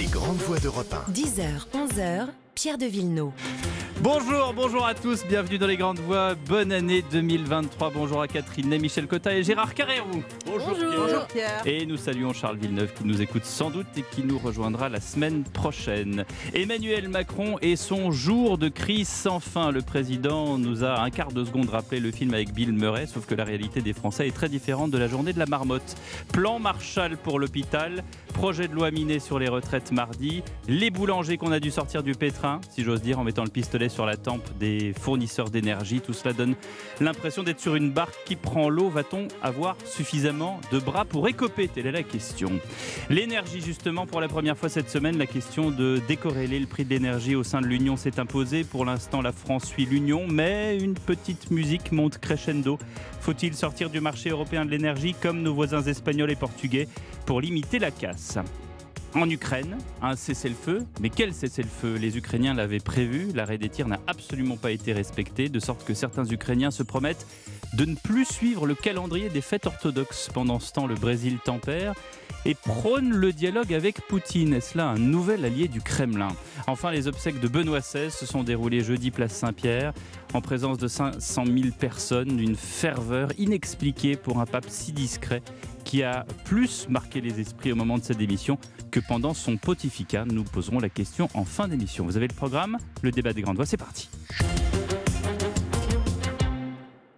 Les grandes voix d'Europe 1. 10h, 11h, Pierre de Villeneuve. Bonjour, bonjour à tous, bienvenue dans les grandes voix, bonne année 2023, bonjour à Catherine, Michel Cotta et Gérard Carrérou. Bonjour, Pierre. Et nous saluons Charles Villeneuve qui nous écoute sans doute et qui nous rejoindra la semaine prochaine. Emmanuel Macron et son jour de crise sans fin. Le président nous a un quart de seconde rappelé le film avec Bill Murray, sauf que la réalité des Français est très différente de la journée de la marmotte. Plan Marshall pour l'hôpital, projet de loi miné sur les retraites mardi, les boulangers qu'on a dû sortir du pétrin, si j'ose dire, en mettant le pistolet sur la tempe des fournisseurs d'énergie. Tout cela donne l'impression d'être sur une barque qui prend l'eau. Va-t-on avoir suffisamment de bras pour écoper? Telle est la question. L'énergie, justement, pour la première fois cette semaine, la question de décorréler le prix de l'énergie au sein de l'Union s'est imposée. Pour l'instant, la France suit l'Union, mais une petite musique monte crescendo. Faut-il sortir du marché européen de l'énergie comme nos voisins espagnols et portugais pour limiter la casse? En Ukraine, un cessez-le-feu. Mais quel cessez-le-feu? Les Ukrainiens l'avaient prévu, l'arrêt des tirs n'a absolument pas été respecté, de sorte que certains Ukrainiens se promettent de ne plus suivre le calendrier des fêtes orthodoxes. Pendant ce temps, le Brésil tempère et prône le dialogue avec Poutine. Est-ce là un nouvel allié du Kremlin Enfin, les obsèques de Benoît XVI se sont déroulées jeudi place Saint-Pierre en présence de 500 000 personnes, d'une ferveur inexpliquée pour un pape si discret qui a plus marqué les esprits au moment de sa démission que pendant son pontificat. Nous poserons la question en fin d'émission. Vous avez le programme, le débat des grandes voix, c'est parti.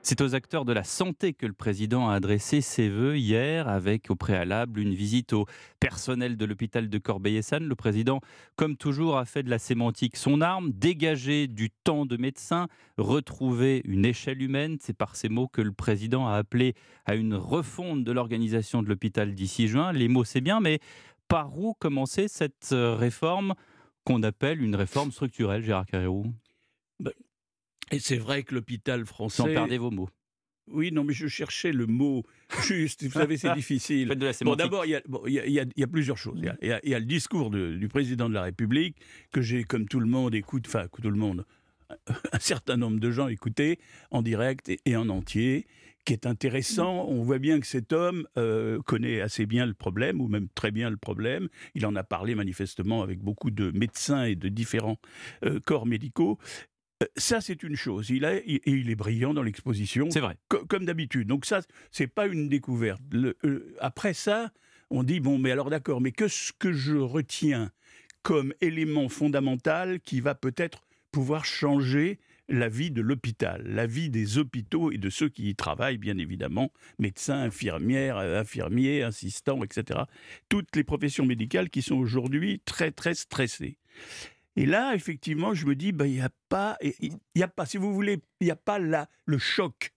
C'est aux acteurs de la santé que le président a adressé ses voeux hier, avec au préalable une visite au personnel de l'hôpital de Corbeil-Essonne. Le président, comme toujours, a fait de la sémantique son arme, dégager du temps de médecin, retrouver une échelle humaine. C'est par ces mots que le président a appelé à une refonte de l'organisation de l'hôpital d'ici juin. Les mots, c'est bien, mais par où commencer cette euh, réforme qu'on appelle une réforme structurelle, Gérard Carrérou? Et c'est vrai que l'hôpital français. Sans perdre vos mots. Oui, non, mais je cherchais le mot juste. Vous savez, c'est difficile. bon, d'abord, il y, a plusieurs choses. Il y, a, le discours du président de la République que j'ai, comme tout le monde, écoute, enfin, tout le monde, un certain nombre de gens écouté en direct et, en entier, qui est intéressant. On voit bien que cet homme euh, connaît assez bien le problème, ou même très bien le problème. Il en a parlé manifestement avec beaucoup de médecins et de différents euh, corps médicaux. Ça, c'est une chose. Il a, et il est brillant dans l'exposition. C'est vrai. comme d'habitude. Donc ça, c'est pas une découverte. Euh, après ça, on dit bon, mais alors d'accord, mais que ce que je retiens comme élément fondamental qui va peut-être pouvoir changer la vie de l'hôpital, la vie des hôpitaux et de ceux qui y travaillent, bien évidemment, médecins, infirmières, euh, infirmiers, assistants, etc. Toutes les professions médicales qui sont aujourd'hui très, très stressées. Et là, effectivement, je me dis, bah, il n'y a pas, il y a pas, si vous voulez, il n'y a pas là le choc.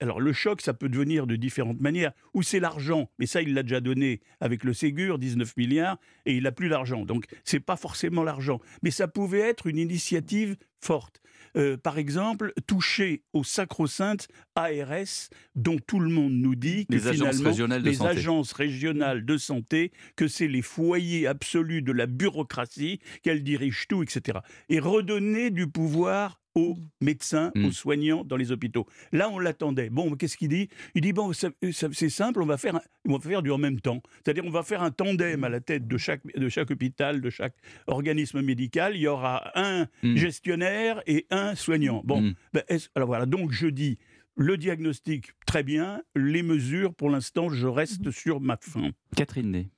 Alors le choc, ça peut devenir de différentes manières. Ou c'est l'argent, mais ça, il l'a déjà donné avec le Ségur, 19 milliards, et il n'a plus d'argent. Donc, c'est pas forcément l'argent. Mais ça pouvait être une initiative forte. Euh, par exemple, toucher au sacro-sainte ARS, dont tout le monde nous dit que les finalement, agences régionales de les santé. agences régionales de santé, que c'est les foyers absolus de la bureaucratie, qu'elles dirigent tout, etc. Et redonner du pouvoir aux médecins, aux hmm. soignants dans les hôpitaux. Là, on l'attendait. Bon, qu'est-ce qu'il dit? Il dit bon, c'est simple, on va faire, on va faire du en même temps. C'est-à-dire, on va faire un tandem à la tête de chaque, de chaque hôpital, de chaque organisme médical. Il y aura un gestionnaire et un soignant. Bon, ben, alors voilà. Donc, je dis le diagnostic, très bien. Les mesures, pour l'instant, je reste sur ma fin. Catherine Ney.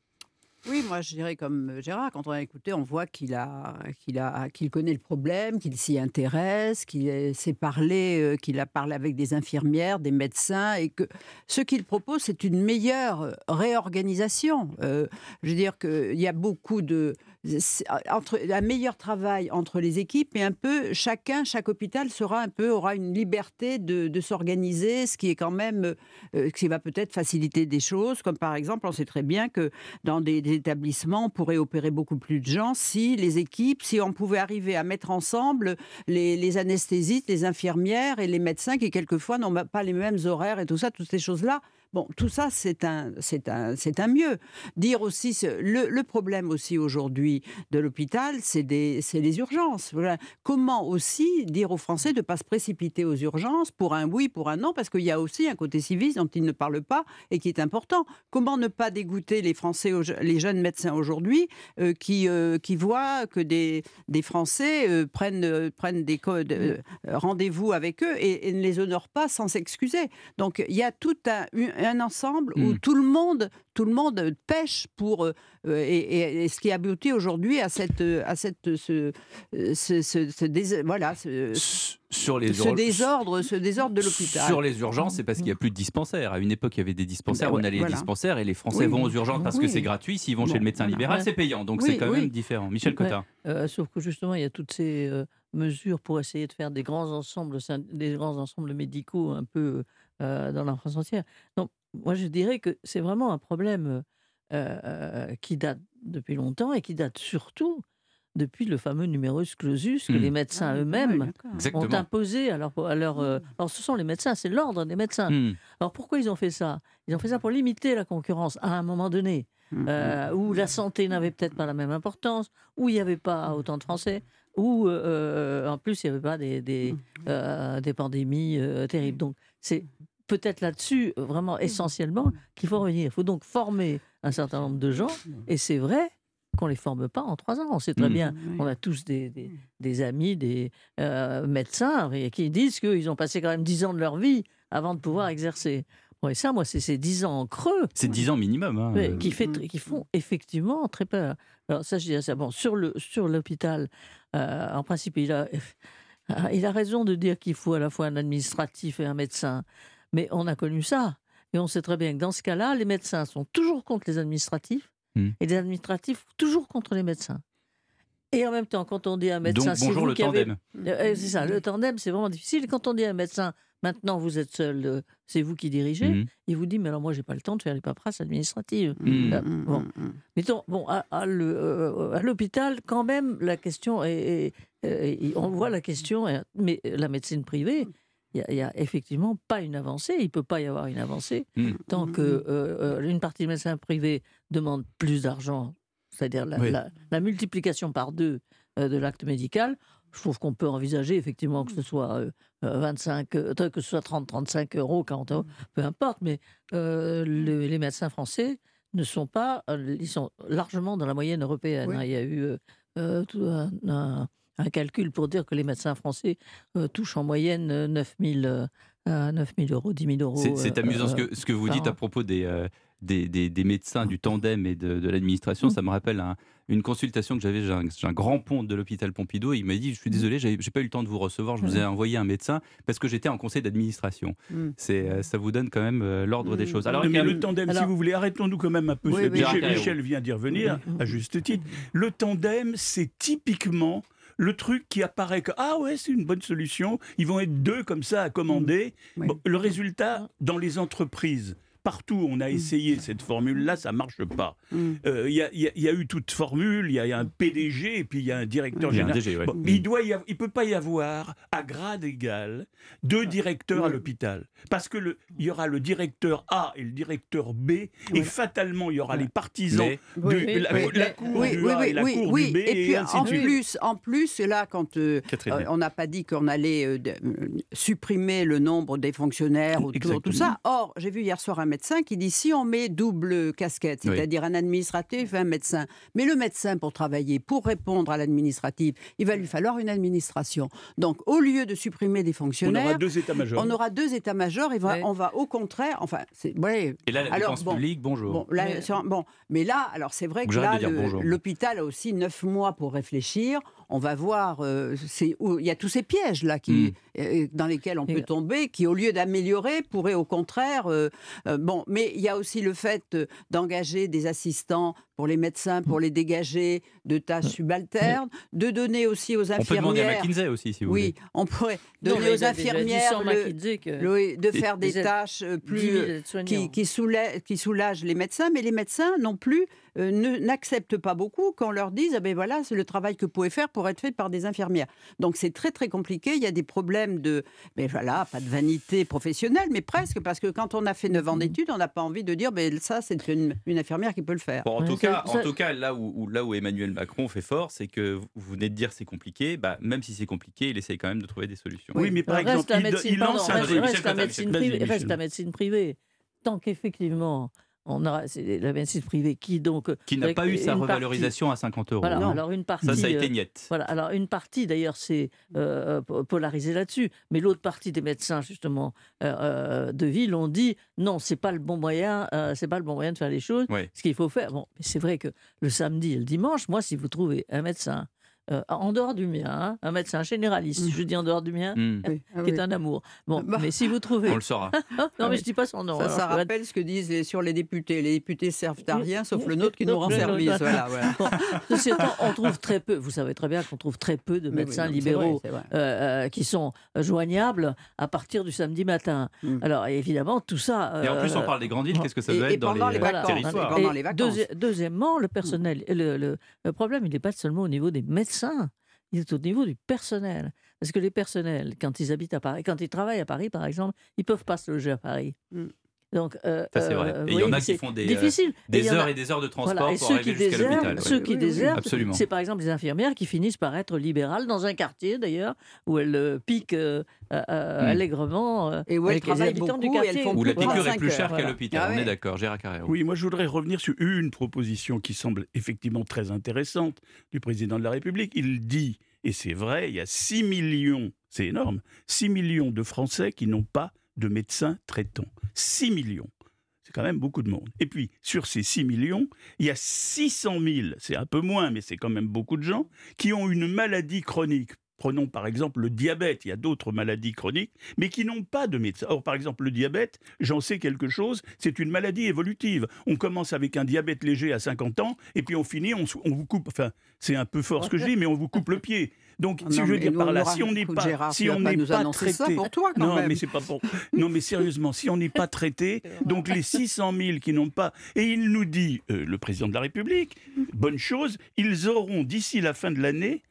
Oui, moi je dirais comme euh, Gérard, quand on a écouté, on voit qu'il a, qu'il a, qu'il connaît le problème, qu'il s'y intéresse, qu'il sait parler, euh, qu'il a parlé avec des infirmières, des médecins, et que ce qu'il propose, c'est une meilleure réorganisation. Euh, je veux dire qu'il y a beaucoup de, entre un meilleur travail entre les équipes et un peu chacun, chaque hôpital sera un peu aura une liberté de, s'organiser, ce qui est quand même qui va peut-être faciliter des choses, comme par exemple, on sait très bien que dans des établissements, on pourrait opérer beaucoup plus de gens si les équipes, si on pouvait arriver à mettre ensemble les, anesthésistes, les infirmières et les médecins qui quelquefois n'ont pas les mêmes horaires et tout ça, toutes ces choses-là Bon, tout ça, c'est un, c'est un, c'est un mieux. Dire aussi, le, problème aussi aujourd'hui de l'hôpital, c'est des, c'est les urgences. Comment aussi dire aux Français de ne pas se précipiter aux urgences pour un oui, pour un non, parce qu'il y a aussi un côté civil dont ils ne parlent pas et qui est important. Comment ne pas dégoûter les Français, les jeunes médecins aujourd'hui, euh, qui, euh, qui voient que des, Français euh, prennent, prennent des codes, rendez-vous avec eux et, et ne les honorent pas sans s'excuser. Donc il y a tout un, un ensemble où Mm. tout le monde, tout le monde pêche pour euh, euh, et, et- et ce qui aboutit aujourd'hui à cette, à cette, ce, euh, ce, ce- ce dés- voilà, ce, S- Sur les ce ur- désordre, ce désordre de l'hôpital. Sur les urgences, c'est parce qu'il n'y a plus de dispensaires. À une époque, il y avait des dispensaires, Ben ouais, on allait voilà. aux dispensaires et les Français Oui. vont aux urgences parce que c'est gratuit. S'ils vont Bon, chez le médecin libéral, Ouais. c'est payant. Donc Oui, c'est quand oui. même différent. Michel. Euh, sauf que justement, il y a toutes ces euh, mesures pour essayer de faire des grands ensembles, des grands ensembles médicaux un peu euh, dans la France entière. Donc, moi, je dirais que c'est vraiment un problème euh, euh, qui date depuis longtemps et qui date surtout depuis le fameux numerus clausus que Hmm. les médecins Ah, eux-mêmes ont imposé à leur, à leur, euh, alors ce sont les médecins, c'est l'ordre des médecins. Hmm. Alors pourquoi ils ont fait ça? Ils ont fait ça pour limiter la concurrence à un moment donné euh, où la santé n'avait peut-être pas la même importance, où il n'y avait pas autant de Français, où euh, en plus il n'y avait pas des, des, euh, des pandémies euh, terribles. Donc c'est peut-être là-dessus, euh, vraiment essentiellement, qu'il faut revenir. Il faut donc former un certain nombre de gens, et c'est vrai qu'on ne les forme pas en trois ans. On sait très Mm. bien, on a tous des, des- des amis, des euh, médecins qui disent qu'ils ont passé quand même dix ans de leur vie avant de pouvoir exercer. Et ça, moi, c'est ces dix ans en creux C'est 10 ans minimum. hein. Euh, qui, fait, qui font effectivement très peur. Alors ça, je dirais ça. Bon, sur le sur l'hôpital, euh, en principe, il a il a raison de dire qu'il faut à la fois un administratif et un médecin. Mais on a connu ça. Et on sait très bien que dans ce cas-là, les médecins sont toujours contre les administratifs Mm. et les administratifs toujours contre les médecins. Et en même temps, quand on dit à un Donc médecin, c'est bonjour vous le qui tandem. euh, c'est ça, le tandem, c'est vraiment difficile. Quand on dit à un médecin, maintenant vous êtes seul, euh, c'est vous qui dirigez, Mhm. il vous dit, mais alors moi, j'ai pas le temps de faire les paperasses administratives. Mm. Euh, bon. Mettons, bon, à, à le- euh, à l'hôpital, quand même, la question est, est- euh, on voit la question, est- mais la médecine privée, il n'y a, effectivement pas une avancée. Il ne peut pas y avoir une avancée Mm. tant que euh, euh, une partie des médecins privés demande plus d'argent, c'est-à-dire la, Oui. la- la multiplication par deux euh, de l'acte médical. Je trouve qu'on peut envisager effectivement que ce soit euh, euh, 25, euh, que ce soit 30, 35 euros, 40 euros, peu importe, mais euh, le- les médecins français ne sont pas, euh, ils sont largement dans la moyenne européenne. Oui. hein. Il y a eu tout un, un- un calcul pour dire que les médecins français euh, touchent en moyenne euh, 9 000, euh, euh, 9 000 euros, 10 000 euros. C'est euh, amusant ce euh, que, ce que vous dites à propos des, euh, des, des- des médecins, du tandem et de, de l'administration. Mm. Ça me rappelle un- une consultation que j'avais. J'ai un, grand pont de l'hôpital Pompidou. Il m'a dit Je suis désolé, j'ai pas eu le temps de vous recevoir. Je vous ai envoyé un médecin parce que j'étais en conseil d'administration. Mm. C'est, euh, Ça vous donne quand même euh, l'ordre des Mm. choses. Alors, Non, mais le tandem, si vous voulez, arrêtons-nous quand même un peu. Oui, oui. Michel, vient d'y revenir, Mm. à juste titre. Le tandem, c'est typiquement le truc qui apparaît que, ah ouais, c'est une bonne solution. Ils vont être deux comme ça à commander. Oui. Bon, le résultat, dans les entreprises, partout où on a essayé cette formule-là, ça marche pas. Mm. Euh, Il y, a, y y eu toute formule, il y a, il y a un PDG et puis il y a un directeur il y a un général. DG, ouais. Bon, mais il doit y avoir- il peut pas y avoir à grade égal deux directeurs à l'hôpital parce que le, il y aura le directeur A et le directeur B et Oui. fatalement il y aura les partisans Mais- du, Oui, la, oui, la mais- cour Oui, du oui, A oui, et la oui, cour oui. du B Et puis ainsi en de suite. plus, en plus, là, quand euh, euh, on n'a pas dit qu'on allait de- supprimer le nombre des fonctionnaires autour, tout ça. Or, j'ai vu hier soir un médecin qui dit si on met double casquette, Oui. c'est-à-dire un administratif et un médecin, mais le médecin pour travailler, pour répondre à l'administratif, il va lui falloir une administration. Donc, au lieu de supprimer des on fonctionnaires, aura deux états-majors. on aura deux états-majors et va- Ouais. on va au contraire, enfin, c'est, ouais, Et là, la Alors, bon, publique, bonjour. Bon, là, Mais- sur- bon, mais là, alors c'est vrai que là, l'hôpital a aussi neuf mois pour réfléchir. On va voir, euh, il y a tous ces pièges là qui, Mm. euh, dans lesquels on Et- peut tomber, qui au lieu d'améliorer pourraient au contraire. euh, euh, bon, mais il y a aussi le fait euh, d'engager des assistants pour les médecins, pour les dégager de tâches subalternes, de donner aussi aux On peut demander à infirmières. McKinsey aussi, si vous Oui, voulez. on pourrait donner aux infirmières le- que le- de faire des tâches euh, 10 plus 000 aides-soignants. qui, qui, soulè- qui soulagent les médecins, mais les médecins non plus euh, ne- n'acceptent pas beaucoup qu'on leur dise ah ben voilà, c'est le travail que vous pouvez faire pour être fait par des infirmières. Donc c'est très très compliqué. Il y a des problèmes de, ben voilà, pas de vanité professionnelle, mais presque, parce que quand on a fait 9 ans d'études, on n'a pas envie de dire ben ça, c'est une, une infirmière qui peut le faire. Bon, en, Ouais, tout ça- cas, en tout cas, là où, où- là où Emmanuel Macron fait fort, c'est que vous- venez de dire c'est compliqué. Bah, même si c'est compliqué, il essaye quand même de trouver des solutions. Oui, mais par reste exemple, la il, médecine, il pardon, lance un reste, reste la médecine privée, reste la médecine privée. Tant qu'effectivement, on aura c'est la médecine privée qui donc Qui n'a pas eu sa partie- revalorisation à 50 euros. Voilà, Non. alors une partie. Ça, ça a été euh, niette. Voilà, alors une partie d'ailleurs c'est euh, po- polarisé là-dessus, mais l'autre partie des médecins justement euh, euh, de ville ont dit non, c'est pas le bon moyen, euh, c'est pas le bon moyen de faire les choses. Ouais. Ce qu'il faut faire, bon, c'est vrai que le samedi et le dimanche, moi, si vous trouvez un médecin euh, en dehors du mien, hein, un médecin généraliste, Mm. je dis en dehors du mien, Oui, ah qui oui. est un amour. Bon, Bah. mais si vous trouvez, On le saura. non, Ah mais je dis pas son nom. Ça, alors ça rappelle ce que disent les, sur les députés. Les députés servent à rien, sauf le nôtre qui nous rend service. voilà. Voilà, voilà. Bon, ceci étant, on trouve très peu. Vous savez très bien qu'on trouve très peu de oui, médecins libéraux vrai. euh, euh, qui sont joignables à partir du samedi matin. Mm. Alors évidemment, tout ça. Et en plus, on parle des grandes villes. Qu'est-ce que ça et- doit et être dans pendant les, les vacances. territoires Pendant les vacances. deuxi- deuxièmement, le personnel. Le, le- le problème, il n'est pas seulement au niveau des médecins, il est au niveau du personnel. Parce que les personnels, quand ils habitent à Paris, quand ils travaillent à Paris, par exemple, ils ne peuvent pas se loger à Paris. Mm. Donc, euh, Ça, c'est vrai. euh, Et il y en a qui c'est font des, euh, difficile. Des a- heures et des heures de transport voilà, et pour ceux arriver qui jusqu'à l'hôpital. ceux qui Oui, oui, oui. désertent, c'est par exemple les infirmières qui finissent par être libérales dans un quartier d'ailleurs où elles piquent euh, euh, euh, Mm. allègrement euh, Et où elles travaillent habitants du beaucoup et elles quartier. font Où la piqûre est 25 plus chère qu'à l'hôpital. Ah On est d'accord, Gérard Carrère. Oui, moi je voudrais revenir sur une proposition qui semble effectivement très intéressante du président de la République. Il dit, et c'est vrai, il y a 6 millions, c'est énorme, 6 millions de Français qui n'ont pas de médecin traitant. 6 millions. C'est quand même beaucoup de monde. Et puis, sur ces 6 millions, il y a 600 000, c'est un peu moins, mais c'est quand même beaucoup de gens, qui ont une maladie chronique. Prenons par exemple le diabète, il y a d'autres maladies chroniques, mais qui n'ont pas de médecin. Or, par exemple, le diabète, j'en sais quelque chose, c'est une maladie évolutive. On commence avec un diabète léger à 50 ans, et puis on finit, on, on vous coupe, enfin, c'est un peu fort ce que je dis, mais on vous coupe le pied. Donc, Ah si non, je veux dire par là, si on n'est pas, Gérard, si on pas n'est nous pas annoncer ça traité, pour toi, quand non, même. mais c'est pas pour. Non, mais sérieusement, si on n'est pas traité, donc les 600 000 qui n'ont pas, et il nous dit, euh, le président de la République, bonne chose, ils auront d'ici la fin de l'année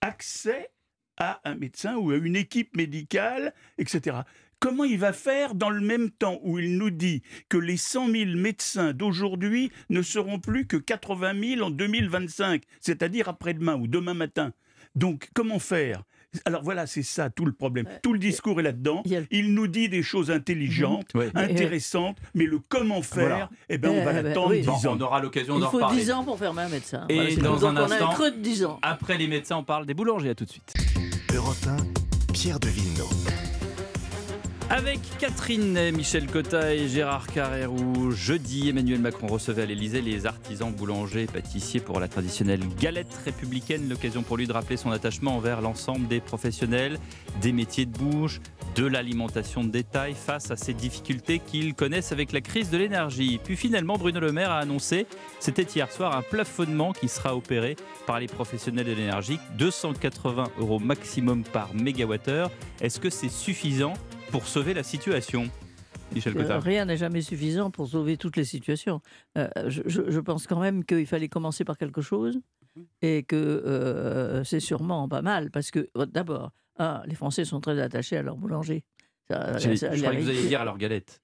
accès à un médecin ou à une équipe médicale, etc. Comment il va faire dans le même temps où il nous dit que les 100 000 médecins d'aujourd'hui ne seront plus que 80 000 en 2025, c'est-à-dire après-demain ou demain matin? Donc, comment faire? Alors voilà, c'est ça tout le problème. Tout le discours est là-dedans. Il Il nous dit des choses intelligentes, Ouais. intéressantes, mais le comment faire, Voilà. eh ben, on va Eh ben, l'attendre oui. 10 Bon, ans. on aura l'occasion Il d'en faut reparler. 10 ans pour fermer un médecin. Et Voilà, dans. Donc un on a instant- un creux de 10 ans. Après les médecins, on parle des boulangers. À tout de suite. Europe 1, Pierre de Villeneuve. Avec Catherine, Michel Cotta et Gérard Carrérou, jeudi, Emmanuel Macron recevait à l'Elysée les artisans boulangers et pâtissiers pour la traditionnelle galette républicaine. L'occasion pour lui de rappeler son attachement envers l'ensemble des professionnels, des métiers de bouche, de l'alimentation de détail face à ces difficultés qu'ils connaissent avec la crise de l'énergie. Puis finalement, Bruno Le Maire a annoncé, c'était hier soir, un plafonnement qui sera opéré par les professionnels de l'énergie, 280 euros maximum par mégawattheure. Est-ce que c'est suffisant? Pour sauver la situation Michel Euh. Rien n'est jamais suffisant pour sauver toutes les situations. Euh, je, pense quand même qu'il fallait commencer par quelque chose et que euh, c'est sûrement pas mal parce que euh, d'abord, les Français sont très attachés à leur boulanger. Ça- J'ai- ça- Je croyais que vous alliez dire à leur galette.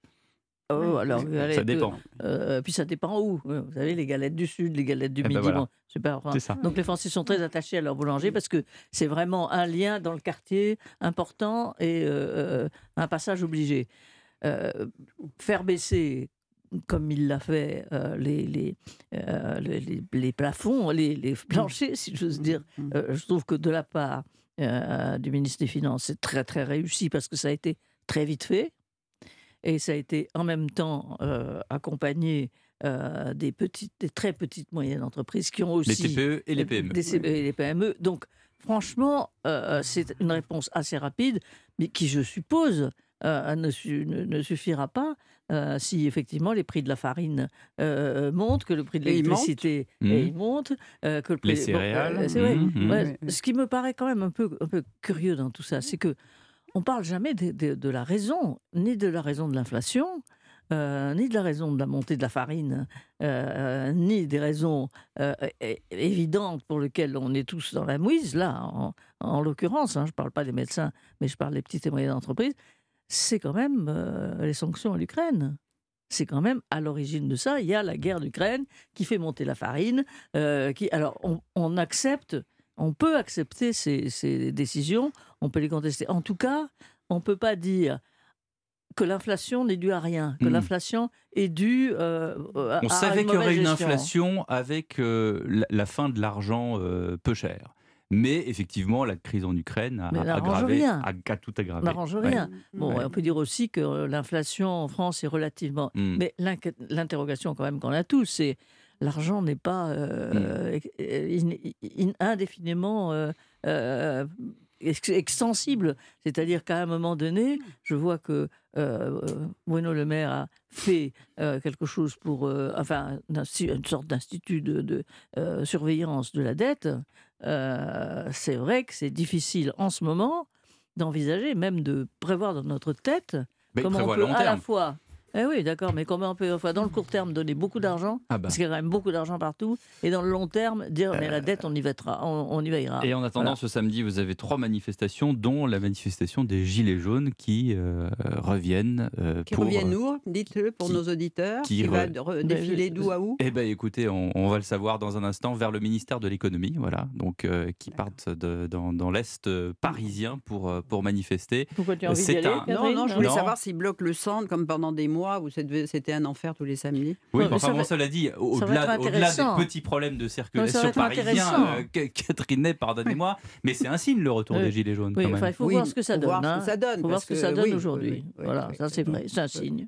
Oh, alors, Ça dépend. euh, puis ça dépend où. Vous savez, les galettes du Sud, les galettes du Eh ben Midi. voilà. bon, c'est pas- enfin, C'est ça. donc les Français sont très attachés à leur boulanger parce que c'est vraiment un lien dans le quartier important et euh, euh, un passage obligé. Euh, faire baisser, comme il l'a fait, euh, les, les, euh, les, les- les plafonds, les, les planchers, si j'ose dire, Mm. euh, je trouve que de la part euh, du ministre des Finances, c'est très très réussi parce que ça a été très vite fait et ça a été en même temps euh, accompagné euh, des petites, des très petites moyennes entreprises qui ont Les aussi TPE et les PME. des CPE et les PME. Donc, franchement, euh, c'est une réponse assez rapide, mais qui, je suppose, euh, ne, su- ne- ne suffira pas euh, si effectivement les prix de la farine euh, montent, que le prix de l'électricité monte, euh, que le prix Les bon, euh, céréales. c'est vrai. Mhm. Ouais, Oui. Ce qui me paraît quand même un peu, un peu curieux dans tout ça, c'est que on parle jamais de, la raison, ni de la raison de l'inflation, euh, ni de la raison de la montée de la farine, euh, ni des raisons euh, évidentes pour lesquelles on est tous dans la mouise, là, en, en l'occurrence, hein, je ne parle pas des médecins, mais je parle des petites et moyennes entreprises, c'est quand même euh, les sanctions à l'Ukraine. C'est quand même à l'origine de ça. Il y a la guerre d'Ukraine qui fait monter la farine. euh, alors, on, accepte, on peut accepter ces décisions, on peut les contester. En tout cas, on ne peut pas dire que l'inflation n'est due à rien, que Hmm. l'inflation est due euh, à, On savait une qu'il y aurait une inflation avec euh, la, la fin de l'argent euh, peu cher. Mais effectivement, la crise en Ukraine a, aggravé, rien. a, a tout aggravé. Ça n'arrange Ouais. rien. Bon, Ouais. on peut dire aussi que euh, l'inflation en France est relativement. Mm. Mais l'interrogation quand même qu'on a tous, c'est l'argent n'est pas euh, in- in- indéfiniment euh, euh, ex- extensible. C'est-à-dire qu'à un moment donné, je vois que euh, Bruno Le Maire a fait euh, quelque chose pour, euh, enfin, une sorte d'institut de, de, euh, surveillance de la dette. Euh, c'est vrai que c'est difficile en ce moment d'envisager, même de prévoir dans notre tête, Mais comment on peut à la fois. Eh oui, d'accord, mais comment on peut dans le court terme donner beaucoup d'argent, Ah bah. parce qu'il y a quand même beaucoup d'argent partout, et dans le long terme dire mais la dette on y veillera, on, on y veillera. Et en attendant, Voilà. ce samedi, vous avez trois manifestations, dont la manifestation des Gilets jaunes qui euh, reviennent. euh, Qui pour, reviennent euh, où Dites-le pour qui- nos auditeurs. qui Qui, va re- défiler d'où à où? Eh bien, écoutez, on, on va le savoir dans un instant vers le ministère de l'économie, voilà, donc euh, qui partent de- dans, dans l'est euh, parisien pour euh, pour manifester. Pourquoi tu as envie d'y aller un- Non, non, je voulais Non. savoir s'ils bloquent le centre comme pendant des mois où c'était c'était un enfer tous les samedis. Oui, enfin, bon, va- cela dit, au-delà des petits problèmes de circulation intéressant. euh, Ca- Catherine Ney, pardonnez-moi, mais c'est un signe le retour Oui. des Gilets jaunes Oui, quand enfin, il faut Oui, voir ce que ça donne. hein. ça donne, faut voir ce que ça donne aujourd'hui. voilà, ça c'est vrai, c'est un signe.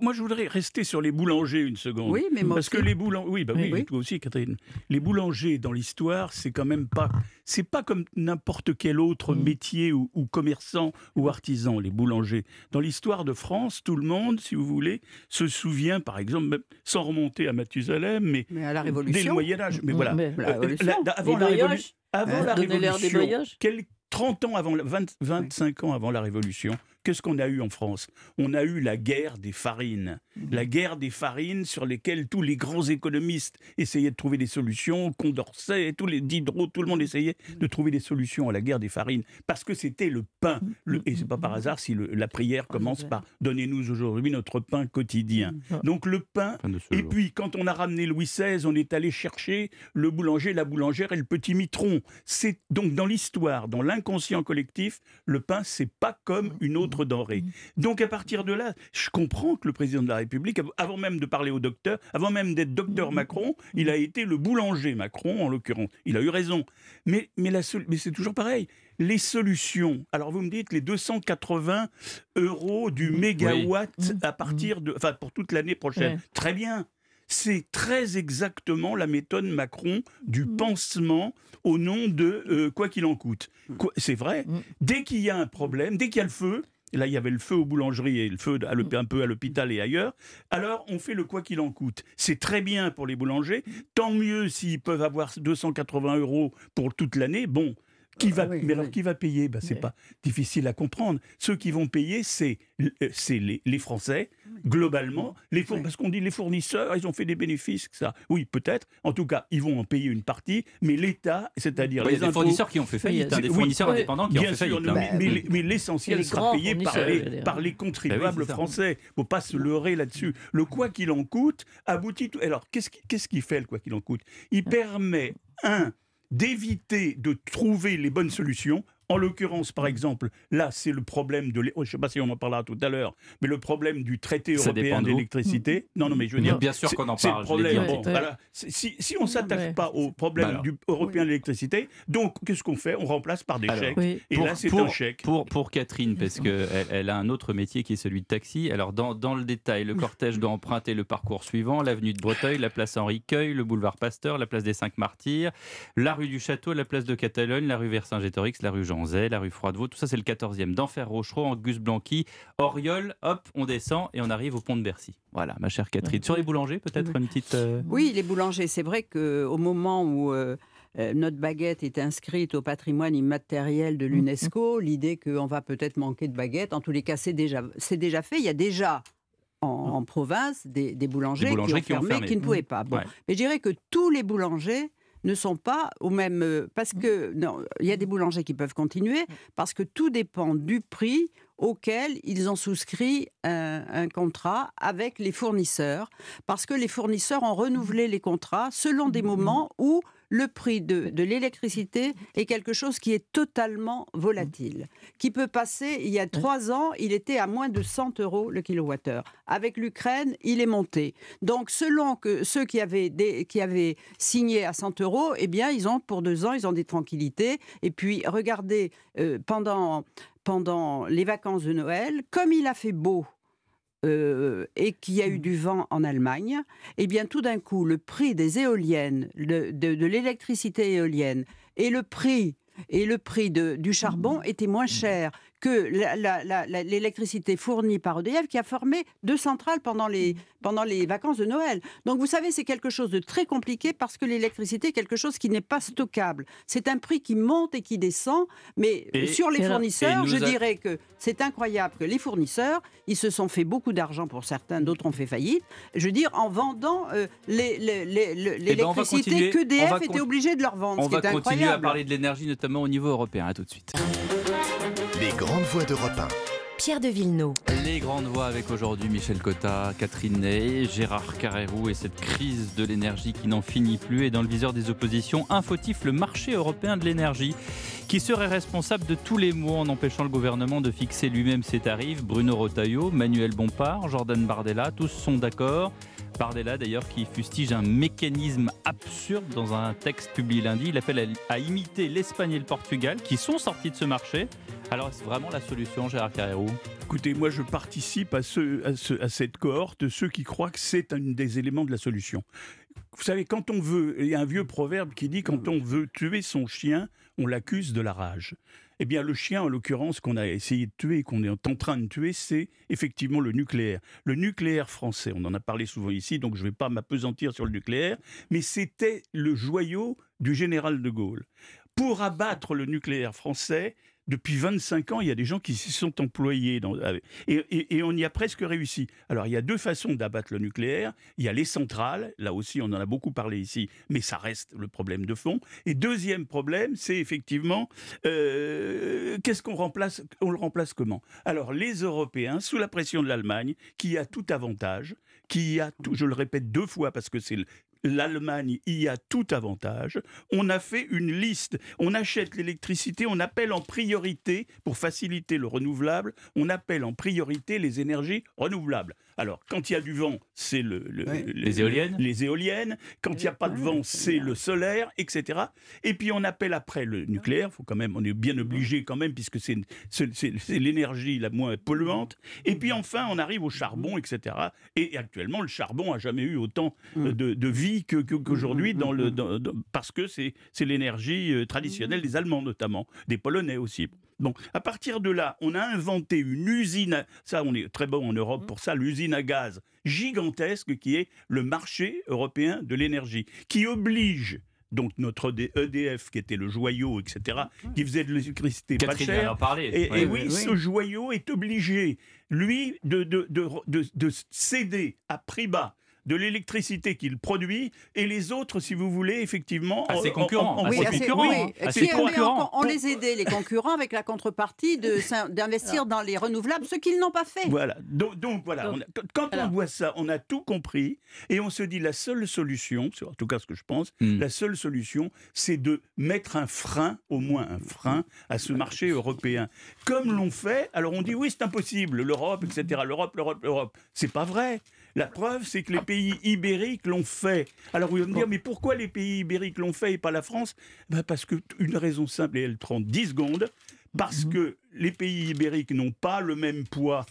Moi, je voudrais rester sur les boulangers une seconde. Oui, mais moi Parce aussi. que les boulangers, oui, bah oui, Oui. toi aussi, Catherine. Les boulangers dans l'histoire, c'est quand même pas, c'est pas comme n'importe quel autre Mm. métier ou, ou commerçant ou artisan. Les boulangers. Dans l'histoire de France, tout le monde, si vous voulez, se souvient, par exemple, même sans remonter à Mathusalem, mais Mais à la dès le Révolution. Moyen Âge. Mais Mm, voilà. mais- La Euh, Révolution. la- avant Les la, révolu- avant Hein, la Révolution, brioches. quel- 30 ans avant, la- 20 25 ans avant la Révolution, qu'est-ce qu'on a eu en France. On a eu la guerre des farines. La guerre des farines sur lesquelles tous les grands économistes essayaient de trouver des solutions, Condorcet, tous les Diderot, tout le monde essayait de trouver des solutions à la guerre des farines, parce que c'était le pain. Le- et c'est pas par hasard si le- la prière commence par « Donnez-nous aujourd'hui notre pain quotidien ». Donc le pain, et puis, quand on a ramené Louis XVI, on est allé chercher le boulanger, la boulangère et le petit mitron. C'est donc dans l'histoire, dans l'inconscient collectif, le pain, c'est pas comme une autre denrée. Donc, à partir de là, je comprends que le président de la République, av- avant même de parler au docteur, avant même d'être docteur Macron, il a été le boulanger Macron, en l'occurrence. Il a eu raison. Mais, mais, mais c'est toujours pareil. Les solutions. Alors, vous me dites les 280 euros du mégawatt Oui. à partir de. Enfin, pour toute l'année prochaine. Très bien. C'est très exactement la méthode Macron du Mm. pansement au nom de euh, quoi qu'il en coûte. C'est vrai. Mm. Dès qu'il y a un problème, dès qu'il y a le feu, là il y avait le feu aux boulangeries et le feu l'hôp- un peu à l'hôpital et ailleurs, alors on fait le quoi qu'il en coûte. C'est très bien pour les boulangers. Tant mieux s'ils peuvent avoir 280 euros pour toute l'année. Bon. Qui va, oui, mais alors oui. qui va payer? Ben, C'est Mais- pas difficile à comprendre. Ceux qui vont payer, c'est euh, c'est les, les Français, globalement. Les four- Oui. Parce qu'on dit les fournisseurs, ils ont fait des bénéfices. que Ça. Oui, peut-être. En tout cas, ils vont en payer une partie. Mais l'État, c'est-à-dire Oui, il y les a des impôts, fournisseurs qui ont fait faillite, hein, des oui, fournisseurs oui, indépendants qui ont Bien fait sûr, faillite. hein. mais, mais les- mais l'essentiel les sera payé par les, par les contribuables Ben oui, c'est ça. français. faut pas se leurrer là-dessus. Le quoi qu'il en coûte aboutit. tout- Alors, qu'est-ce qui, qu'est-ce qui fait le quoi qu'il en coûte? Il permet, un, d'éviter de trouver les bonnes solutions. En l'occurrence, par exemple, là, c'est le problème de. oh, je ne sais pas si on en parlera tout à l'heure, mais le problème du traité européen de vous. d'électricité. Non, non, mais je veux dire. bien sûr c'est- qu'on en c'est le parle. l'ai problème. dit. Bon, Ouais. voilà. C'est- Si, si on ne s'attaque Ouais. pas au problème Bah du européen de l'électricité, donc qu'est-ce qu'on fait? On remplace par des Alors. chèques. Oui. Et Pour- là, c'est un chèque. Pour, pour Catherine, parce qu'elle elle a un autre métier qui est celui de taxi. Alors, dans, dans le détail, le cortège doit emprunter le parcours suivant l'avenue de Breteuil, la place Henri Queuil, le boulevard Pasteur, la place des Cinq Martyrs, la rue du Château, la place de Catalogne, la rue Vercingétorix, la rue Jean Zay, la rue Froidevaux. Tout ça, c'est le 14e. D'Enfer Rochereau, Angus Blanqui, Oriol. Hop, on descend et on arrive au pont de Bercy. Voilà, ma chère Catherine. Sur les boulangers, peut-être une petite. euh, Oui, les boulangers, c'est vrai qu'au moment où euh, euh, notre baguette est inscrite au patrimoine immatériel de l'UNESCO, l'idée qu'on va peut-être manquer de baguettes, en tous les cas, c'est déjà, c'est déjà fait. Il y a déjà en, en province des, des boulangers, Des boulangers qui, ont qui ont fermé, fermé. qui ne pouvaient pas. Bon. Ouais. Mais je dirais que tous les boulangers ne sont pas au même... euh, Parce que, non, il y a des boulangers qui peuvent continuer, parce que tout dépend du prix auquel ils ont souscrit un, un contrat avec les fournisseurs, parce que les fournisseurs ont renouvelé les contrats selon des moments où le prix de, de l'électricité est quelque chose qui est totalement volatile, qui peut passer, il y a trois ans, il était à moins de 100 euros le kilowattheure. Avec l'Ukraine, il est monté. Donc, selon que ceux qui avaient, qui avaient signé à 100 euros, eh bien, ils ont, pour deux ans, ils ont des tranquillités. Et puis, regardez, euh, pendant, pendant les vacances de Noël, comme il a fait beau, euh, et qu'il y a eu du vent en Allemagne, eh bien tout d'un coup, le prix des éoliennes, le- de, de l'électricité éolienne et le prix et le prix de- du charbon étaient moins chers que l'électricité fournie par EDF qui a formé deux centrales pendant les, pendant les vacances de Noël. Donc vous savez, c'est quelque chose de très compliqué parce que l'électricité est quelque chose qui n'est pas stockable. C'est un prix qui monte et qui descend, mais Et- sur les fournisseurs, je a- dirais que c'est incroyable que les fournisseurs, ils se sont fait beaucoup d'argent pour certains, d'autres ont fait faillite. Je veux dire, en vendant euh, les- les- les- le- Eh ben, on va l'électricité continuer. que On DF va était obligé de leur vendre, On ce qui va est continuer à parler de l'énergie, notamment au niveau européen. À tout de suite. Les grandes voix d'Europe 1. Pierre de Villeneuve. Les grandes voix avec aujourd'hui Michel Cotta, Catherine Ney, Gérard Carrérou et cette crise de l'énergie qui n'en finit plus. Et dans le viseur des oppositions, un fautif, le marché européen de l'énergie, qui serait responsable de tous les maux en empêchant le gouvernement de fixer lui-même ses tarifs. Bruno Rotaillot, Manuel Bompard, Jordan Bardella, tous sont d'accord. Bardella d'ailleurs qui fustige un mécanisme absurde dans un texte publié lundi. Il appelle à, imiter l'Espagne et le Portugal qui sont sortis de ce marché. Alors est-ce vraiment la solution, Gérard Carrérou? Écoutez, moi je participe à, à, ce- à cette cohorte ceux qui croient que c'est un des éléments de la solution. Vous savez, quand on veut, il y a un vieux proverbe qui dit quand on veut tuer son chien, on l'accuse de la rage. Eh bien, le chien, en l'occurrence, qu'on a essayé de tuer, qu'on est en train de tuer, c'est effectivement le nucléaire. Le nucléaire français, on en a parlé souvent ici, donc je ne vais pas m'apesantir sur le nucléaire, mais c'était le joyau du général de Gaulle. Pour abattre le nucléaire français, depuis 25 ans, il y a des gens qui s'y sont employés. Et on y a presque réussi. Alors, il y a deux façons d'abattre le nucléaire. Il y a les centrales. Là aussi, on en a beaucoup parlé ici, mais ça reste le problème de fond. Et deuxième problème, c'est effectivement, euh, qu'est-ce qu'on remplace On le remplace comment? Alors, les Européens, sous la pression de l'Allemagne, qui a tout avantage, qui a tout, je le répète deux fois parce que c'est le- L'Allemagne y a tout avantage. On a fait une liste. On achète l'électricité, on appelle en priorité, pour faciliter le renouvelable, on appelle en priorité les énergies renouvelables. Alors, quand il y a du vent, c'est le, le- Ouais. le- Les éoliennes Les éoliennes. Quand il n'y a pas de vent, c'est le solaire, etc. Et puis on appelle après le nucléaire. Faut quand même, on est bien obligé quand même, puisque c'est l'énergie la moins polluante. Et puis enfin, on arrive au charbon, etc. Et actuellement, le charbon a jamais eu autant euh, de, de vie que- qu'aujourd'hui, dans le, dans- dans- parce que c'est l'énergie euh, traditionnelle des Allemands notamment, des Polonais aussi. Bon, à partir de là, on a inventé une usine, à- ça on est très bon en Europe pour ça, l'usine à gaz gigantesque qui est le marché européen de l'énergie, qui oblige donc notre EDF qui était le joyau, etc., qui faisait de l'électricité pas chère, et, Ouais. et oui, oui, oui. ce joyau est obligé, lui, de, de, de, de- de céder à prix bas de l'électricité qu'il produit et les autres, si vous voulez, effectivement... À ses en- en- concurrents, à ses assez- concurrents, oui. ses concurrents. on les aidait, les concurrents, avec la contrepartie d'investir dans les renouvelables, ce qu'ils n'ont pas fait. Voilà. Donc, donc voilà, Donc, on a- quand- on voit ça, on a tout compris et on se dit la seule solution, c'est en tout cas ce que je pense, Hmm. la seule solution, c'est de mettre un frein, au moins un frein, à ce marché européen. Comme l'ont fait, alors on dit oui, c'est impossible, l'Europe, etc. L'Europe, l'Europe, l'Europe. C'est pas vrai. La preuve, c'est que les pays ibériques l'ont fait. Alors vous allez me dire, mais pourquoi les pays ibériques l'ont fait et pas la France? Ben, Parce que une raison simple, et elle prend 10 secondes, parce que les pays ibériques n'ont pas le même poids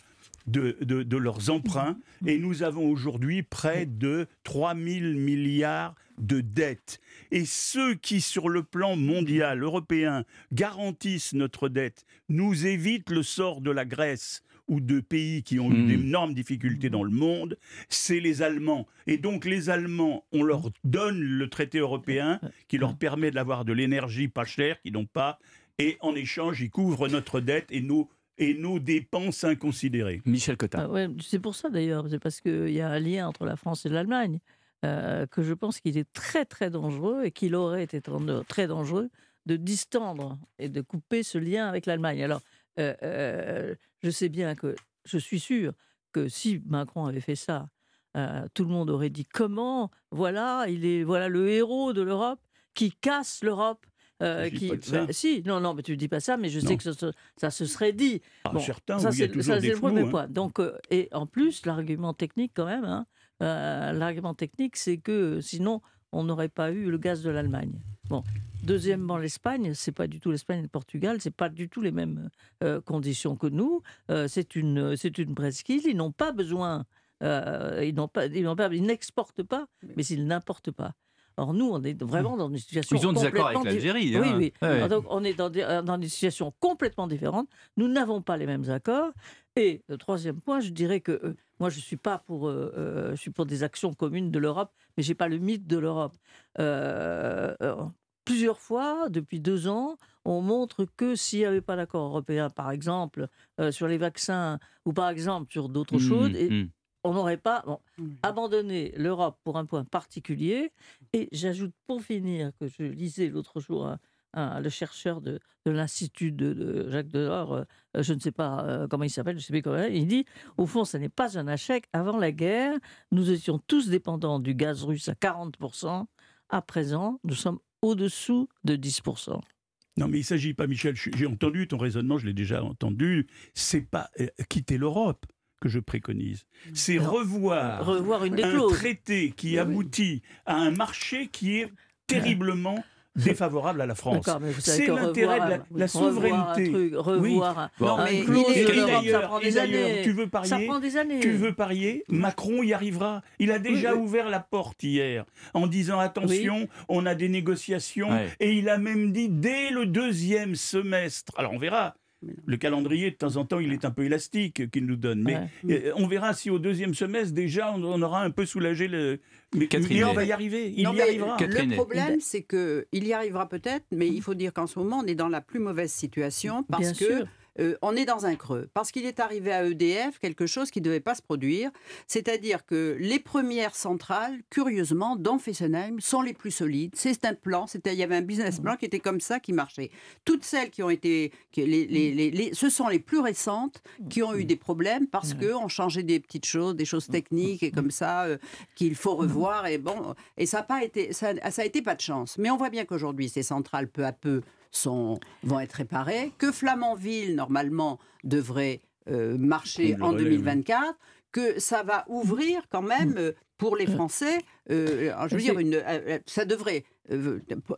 de, de- de leurs emprunts et nous avons aujourd'hui près de 3 000 milliards de dettes. Et ceux qui, sur le plan mondial, européen, garantissent notre dette, nous évitent le sort de la Grèce ou de pays qui ont eu Hmm. d'énormes difficultés dans le monde, c'est les Allemands. Et donc les Allemands, on leur donne le traité européen qui leur permet d'avoir de l'énergie pas chère, qu'ils n'ont pas, et en échange, ils couvrent notre dette et nos et nos dépenses inconsidérées. Michel Cotta. Ah ouais, c'est pour ça d'ailleurs, c'est parce qu'il y a un lien entre la France et l'Allemagne euh, que je pense qu'il est très très dangereux et qu'il aurait été tran- très dangereux de distendre et de couper ce lien avec l'Allemagne. Alors, euh, euh, je sais bien que, je suis sûr que si Macron avait fait ça, euh, tout le monde aurait dit comment, voilà, il est voilà le héros de l'Europe qui casse l'Europe. euh, qui, si, non, non, mais tu ne dis pas ça, mais je Non. sais que ça, se- ça se serait dit. Ah, Bon, certains, ça, c'est le premier hein. point. Donc, euh, et en plus, l'argument technique, quand même, hein, euh, l'argument technique, c'est que sinon, on n'aurait pas eu le gaz de l'Allemagne. Bon. Deuxièmement, l'Espagne, c'est pas du tout l'Espagne et le Portugal, c'est pas du tout les mêmes euh, conditions que nous. Euh, c'est une, c'est une presqu'île. Ils n'ont pas besoin, euh, ils n'ont pas, ils n'ont pas, ils n'exportent pas, mais ils n'importent pas. Or, nous, on est vraiment dans une situation. Ils ont des accords avec l'Algérie. oui, hein. oui. Ouais. Donc, on est dans des, euh, dans des situations complètement différentes. Nous n'avons pas les mêmes accords. Et le troisième point, je dirais que euh, moi, je suis pas pour, euh, euh, je suis pour des actions communes de l'Europe, mais j'ai pas le mythe de l'Europe. Plusieurs fois, depuis deux ans, on montre que s'il n'y avait pas d'accord européen, par exemple, sur les vaccins ou par exemple sur d'autres Mmh, choses, et mmh. On n'aurait pas bon, Mmh. abandonné l'Europe pour un point particulier. Et j'ajoute pour finir que je lisais l'autre jour un- un- le chercheur de, de l'Institut de, de Jacques Delors, euh, je ne sais pas euh, comment il s'appelle, je ne sais plus comment, il dit, au fond, ce n'est pas un échec. Avant la guerre, nous étions tous dépendants du gaz russe à 40%. À présent, nous sommes au-dessous de 10%. Non, mais il ne s'agit pas, Michel, j'ai entendu ton raisonnement, je l'ai déjà entendu, c'est pas euh, quitter l'Europe que je préconise, c'est Non. revoir Revoir une un traité qui Oui, oui. aboutit à un marché qui est terriblement défavorable à la France. C'est l'intérêt de la, souveraineté. truc, revoir un- Bon. un mais clause il est- ça prend des années. tu veux Ça parier prend des années. tu veux parier Macron y arrivera. Il a déjà Oui, oui. ouvert la porte hier en disant attention, on a des négociations. Et il a même dit dès le deuxième semestre. Alors on verra. Mais. Le calendrier, de temps en temps, il est un peu élastique qu'il nous donne. Mais Ouais. euh, on verra si au deuxième semestre, déjà, on, on aura un peu soulagé le. Mais il Ney. va y arriver. Il Non, y mais arrivera. Catherine. Le problème, c'est que il y arrivera peut-être, mais il faut dire qu'en ce moment, on est dans la plus mauvaise situation parce Bien que sûr. Euh, on est dans un creux. Parce qu'il est arrivé à EDF quelque chose qui ne devait pas se produire. C'est-à-dire que les premières centrales, curieusement, dans Fessenheim, sont les plus solides. C'est un plan. C'était, il y avait un business plan qui était comme ça, qui marchait. Toutes celles qui ont été. qui- les, les- les- les- ce sont les plus récentes qui ont eu des problèmes parce qu'on changeait des petites choses, des choses techniques et comme ça, euh, qu'il faut revoir. Et bon, et ça n'a pas été. Ça, ça a été pas de chance. Mais on voit bien qu'aujourd'hui, ces centrales, peu à peu, sont, vont être réparées. Que Flamanville, normalement, devrait euh, marcher en relais, oui. 2024. Que ça va ouvrir quand même euh, pour les Français. euh, je veux dire, une, ça devrait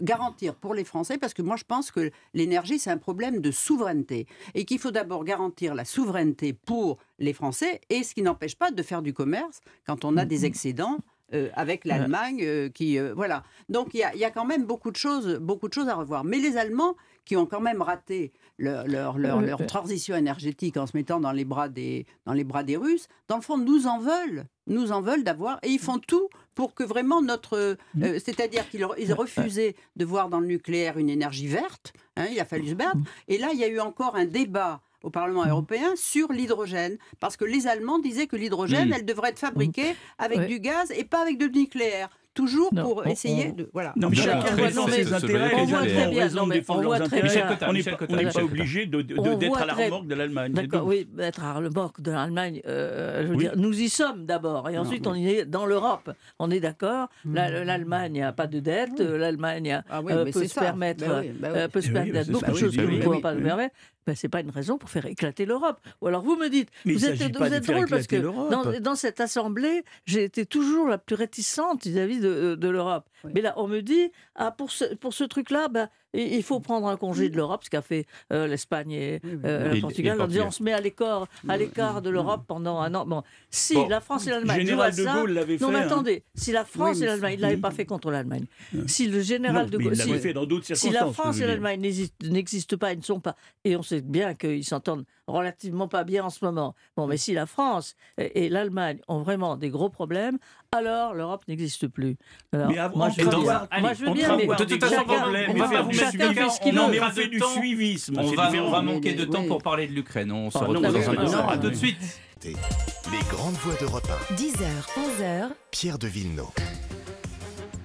garantir pour les Français, parce que moi je pense que l'énergie, c'est un problème de souveraineté. Et qu'il faut d'abord garantir la souveraineté pour les Français, et ce qui n'empêche pas de faire du commerce quand on a des excédents. Euh, avec l'Allemagne, euh, qui euh, voilà. Donc il y, a- il y a quand même beaucoup de choses, beaucoup de choses à revoir. Mais les Allemands, qui ont quand même raté leur, leur, leur, Oui, leur oui. transition énergétique en se mettant dans les bras des dans les bras des Russes, dans le fond, nous en veulent, nous en veulent d'avoir, et ils font tout pour que vraiment notre, euh, c'est-à-dire qu'ils ils refusaient de voir dans le nucléaire une énergie verte. hein, il a fallu se battre. Et là, il y a eu encore un débat au Parlement européen sur l'hydrogène, parce que les Allemands disaient que l'hydrogène, Mm. elle devrait être fabriquée avec Ouais. du gaz et pas avec de nucléaire. Toujours Non, pour on- essayer on- de voilà. Non, mais chacun ses intérêts. on voit très bien, non, mais on voit très bien. On n'est pas- obligé d'être à la remorque de l'Allemagne. D'accord, oui, être à remorque de l'Allemagne, euh, je veux Oui. dire, nous y sommes d'abord, et ensuite on y est dans l'Europe. On est d'accord, la- l'Allemagne n'a pas de dette, l'Allemagne Ah oui, euh, peut se ça. permettre, oui, oui. euh, peut se Eh oui, permettre c'est beaucoup de oui, choses bah que nous oui, ne pouvons oui, pas nous oui. permettre. Ben, c'est pas une raison pour faire éclater l'Europe. Ou alors vous me dites, Mais vous êtes, vous êtes drôle parce que dans, dans cette assemblée, j'ai été toujours la plus réticente vis-à-vis de, de l'Europe. Oui. Mais là, on me dit, ah, pour ce, pour ce truc-là, ben, il il faut prendre un congé de l'Europe, ce qu'a fait euh, l'Espagne et euh, Et- le et Portugal, en disant on se met à l'écart, à de l'Europe pendant un an. Bon, si Bon. la France et l'Allemagne Général de Gaulle l'avait fait. non, mais hein. attendez, si la France Oui, et l'Allemagne, ne l'avaient pas fait contre l'Allemagne. Si le général Non, de Gaulle. il l'avait si- fait dans d'autres si circonstances. la France et l'Allemagne n'existent- pas, ils ne sont pas, et on sait bien qu'ils s'entendent relativement pas bien en ce moment. Bon, mais si la France et, et l'Allemagne ont vraiment des gros problèmes, alors l'Europe n'existe plus. Alors, Mais avant- moi, je veux bien, avoir- moi, allez, je veux bien, mais de toute façon, on va faire pas du vous chacun fait ce qu'il on veut. on fait de du suivisme. On va, on va manquer de temps oui. pour parler de l'Ukraine. On se retrouve dans un instant. À tout de suite. Les grandes voix d'Europe 1. 10h, 11h, Pierre de Villeneuve.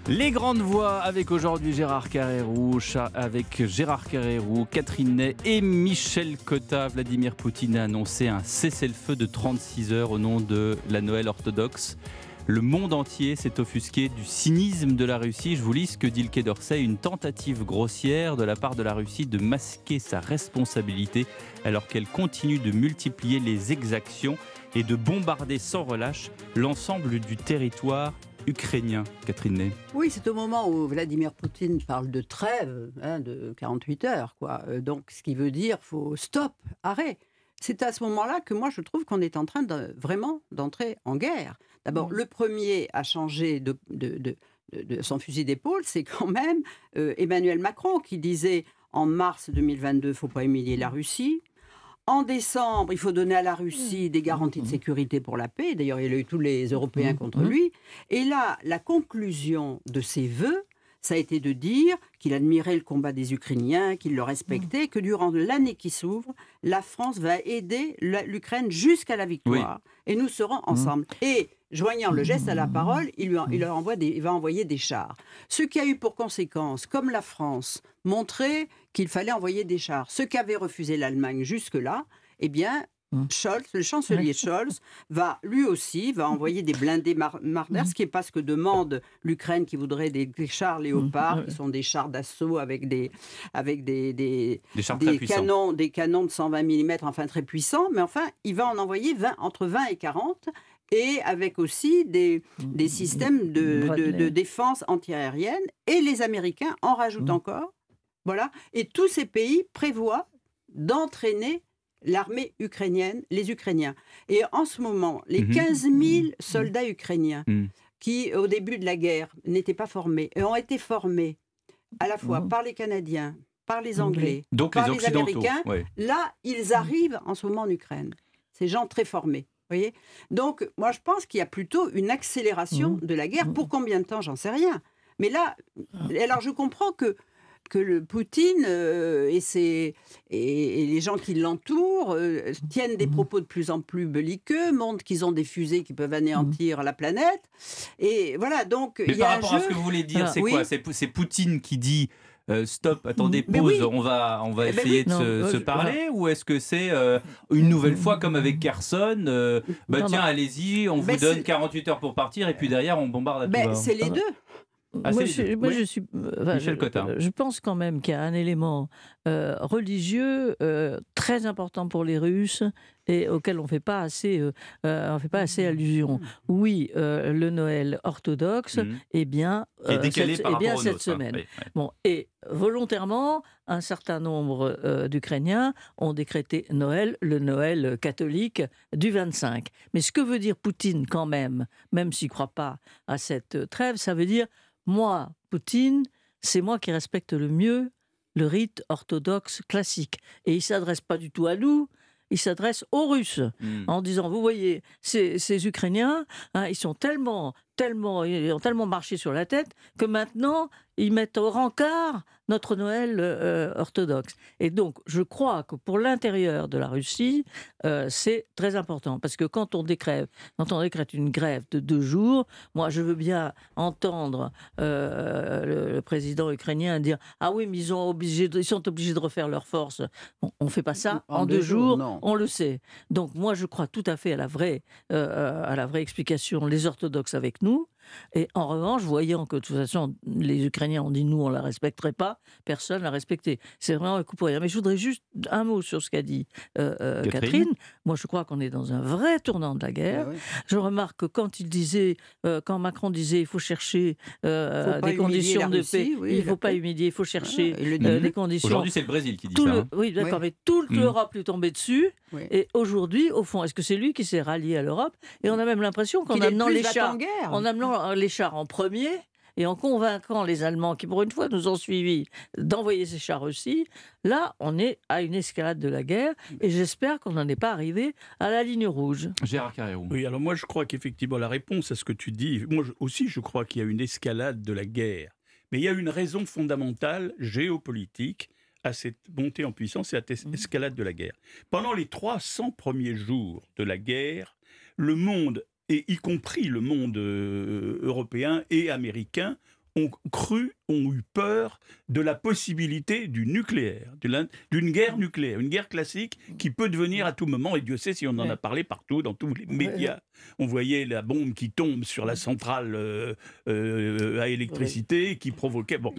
Les grandes voix avec aujourd'hui Gérard Carrérou, avec Gérard Carrérou, Catherine Ney et Michel Cotta. Vladimir Poutine a annoncé un cessez-le-feu de 36 heures au nom de la Noël orthodoxe. Le monde entier s'est offusqué du cynisme de la Russie. Je vous lis ce que dit le Quai d'Orsay, une tentative grossière de la part de la Russie de masquer sa responsabilité alors qu'elle continue de multiplier les exactions et de bombarder sans relâche l'ensemble du territoire ukrainien. Catherine Ney. Oui, c'est au moment où Vladimir Poutine parle de trêve, hein, de 48 heures, quoi. Euh, donc, ce qui veut dire, faut stop, arrêt. C'est à ce moment-là que moi, je trouve qu'on est en train de, vraiment d'entrer en guerre. D'abord, le premier à changer de, de- de- de- de son fusil d'épaule, c'est quand même euh, Emmanuel Macron qui disait en mars 2022, faut pas humilier la Russie. En décembre, il faut donner à la Russie des garanties de sécurité pour la paix. D'ailleurs, il a eu tous les Européens contre lui. Et là, la conclusion de ses vœux, ça a été de dire qu'il admirait le combat des Ukrainiens, qu'il le respectait, que durant l'année qui s'ouvre, la France va aider l'Ukraine jusqu'à la victoire. Et nous serons ensemble. Et joignant le geste à la parole, il, lui en- il leur envoie des, il va envoyer des chars. Ce qui a eu pour conséquence, comme la France, montrer qu'il fallait envoyer des chars. Ce qu'avait refusé l'Allemagne jusque-là, eh bien. Scholz, le chancelier Scholz, va lui aussi va envoyer des blindés Mar- Marder, ce qui n'est pas ce que demande l'Ukraine qui voudrait des, des chars Léopard, Mm. qui sont des chars d'assaut avec des, avec des, des, canons, des canons de 120 mm, enfin très puissants, mais enfin, il va en envoyer 20, entre 20 et 40, et avec aussi des, des systèmes de, de- défense antiaérienne, et les Américains en rajoutent encore. Voilà. Et tous ces pays prévoient d'entraîner l'armée ukrainienne, les Ukrainiens. Et en ce moment, les Mhm. 15 000 soldats ukrainiens Mhm. qui, au début de la guerre, n'étaient pas formés, et ont été formés à la fois Mhm. par les Canadiens, par les Anglais. Donc par les. Américains, ouais. Là, ils arrivent en ce moment en Ukraine. Ces gens très formés. Voyez Donc, moi, je pense qu'il y a plutôt une accélération Mhm. de la guerre. Mhm. Pour combien de temps J'en sais rien. Mais là, alors je comprends que, que le Poutine euh, et, ses- et, et les gens qui l'entourent euh, tiennent des Mhm. propos de plus en plus belliqueux, montrent qu'ils ont des fusées qui peuvent anéantir la planète. Et voilà, donc Mais il y par a un rapport à ce que vous voulez dire, c'est oui. quoi? C'est Pou- C'est Poutine qui dit euh, stop, attendez, pause, oui. on va, on va Eh ben essayer oui. de Non, se, euh, se je- parler Ou est-ce que c'est euh, une nouvelle fois comme avec euh, Bah Non, tiens, allez-y, on vous donne c'est- 48 heures pour partir et puis derrière on bombarde à Ben, va. c'est les deux. Ah, moi, je, deux. moi, Oui. je suis. euh, enfin, Michel je-. Je pense quand même qu'il y a un élément euh, religieux euh, très important pour les Russes et auquel on ne fait pas assez, euh, on fait pas assez allusion. Oui, euh, le Noël orthodoxe, Mhm. eh bien, est euh, décalé cette, par eh bien, au cette hein. semaine. Oui, oui. Bon, et volontairement, un certain nombre d'Ukrainiens ont décrété Noël, le Noël catholique du 25. Mais ce que veut dire Poutine quand même, même s'il ne croit pas à cette trêve, ça veut dire, moi, Poutine, c'est moi qui respecte le mieux le rite orthodoxe classique. Et il ne s'adresse pas du tout à nous, il s'adresse aux Russes Mhm. en disant, vous voyez, ces, ces Ukrainiens, hein, ils sont tellement, tellement, ils ont tellement marché sur la tête que maintenant, ils mettent au rencard notre Noël euh, orthodoxe. Et donc, je crois que pour l'intérieur de la Russie, euh, c'est très important. Parce que quand on, décrète, quand on décrète une grève de deux jours, moi, je veux bien entendre euh, le, le président ukrainien dire Ah oui, mais ils, ont obligé de- ils sont obligés de refaire leurs forces. Bon, on ne fait pas ça en, deux, jours, non. on le sait. Donc, moi, je crois tout à fait à la vraie, à la vraie explication, les orthodoxes avec nous. Et en revanche, voyant que de toute façon, les Ukrainiens ont dit nous, on ne la respecterait pas, personne ne l'a respecté. C'est vraiment un coup pour rien. Mais je voudrais juste un mot sur ce qu'a dit euh, euh, Catherine. Catherine. Moi, je crois qu'on est dans un vrai tournant de la guerre. Ah. Je remarque que quand il disait, euh, quand Macron disait, il faut chercher euh, Faut des conditions de Russie, paix, oui, il ne faut pas paix. humilier, il faut chercher il le euh, les conditions. Aujourd'hui, c'est le Brésil qui dit Tout ça. le- hein. oui, d'accord, Oui. mais toute Mm. l'Europe lui tombait dessus. Oui. Et aujourd'hui, au fond, est-ce que c'est lui qui s'est rallié à l'Europe? Et on a même l'impression qu'en amenant les chars, guerre. en amenant les chars en premier et en convainquant les Allemands qui, pour une fois, nous ont suivis d'envoyer ces chars aussi, là, on est à une escalade de la guerre et j'espère qu'on n'en est pas arrivé à la ligne rouge. Gérard Carrérou. Oui, alors moi je crois qu'effectivement la réponse à ce que tu dis, moi aussi je crois qu'il y a une escalade de la guerre. Mais il y a une raison fondamentale géopolitique à cette montée en puissance et à cette Mhm. escalade de la guerre. Pendant les 300 premiers jours de la guerre, le monde, et y compris le monde euh, européen et américain, ont cru, ont eu peur de la possibilité du nucléaire, d'une guerre nucléaire, une guerre classique qui peut devenir à tout moment, et Dieu sait si on en a parlé partout, dans tous les médias. On voyait la bombe qui tombe sur la centrale euh, euh, à électricité, qui provoquait... Bon.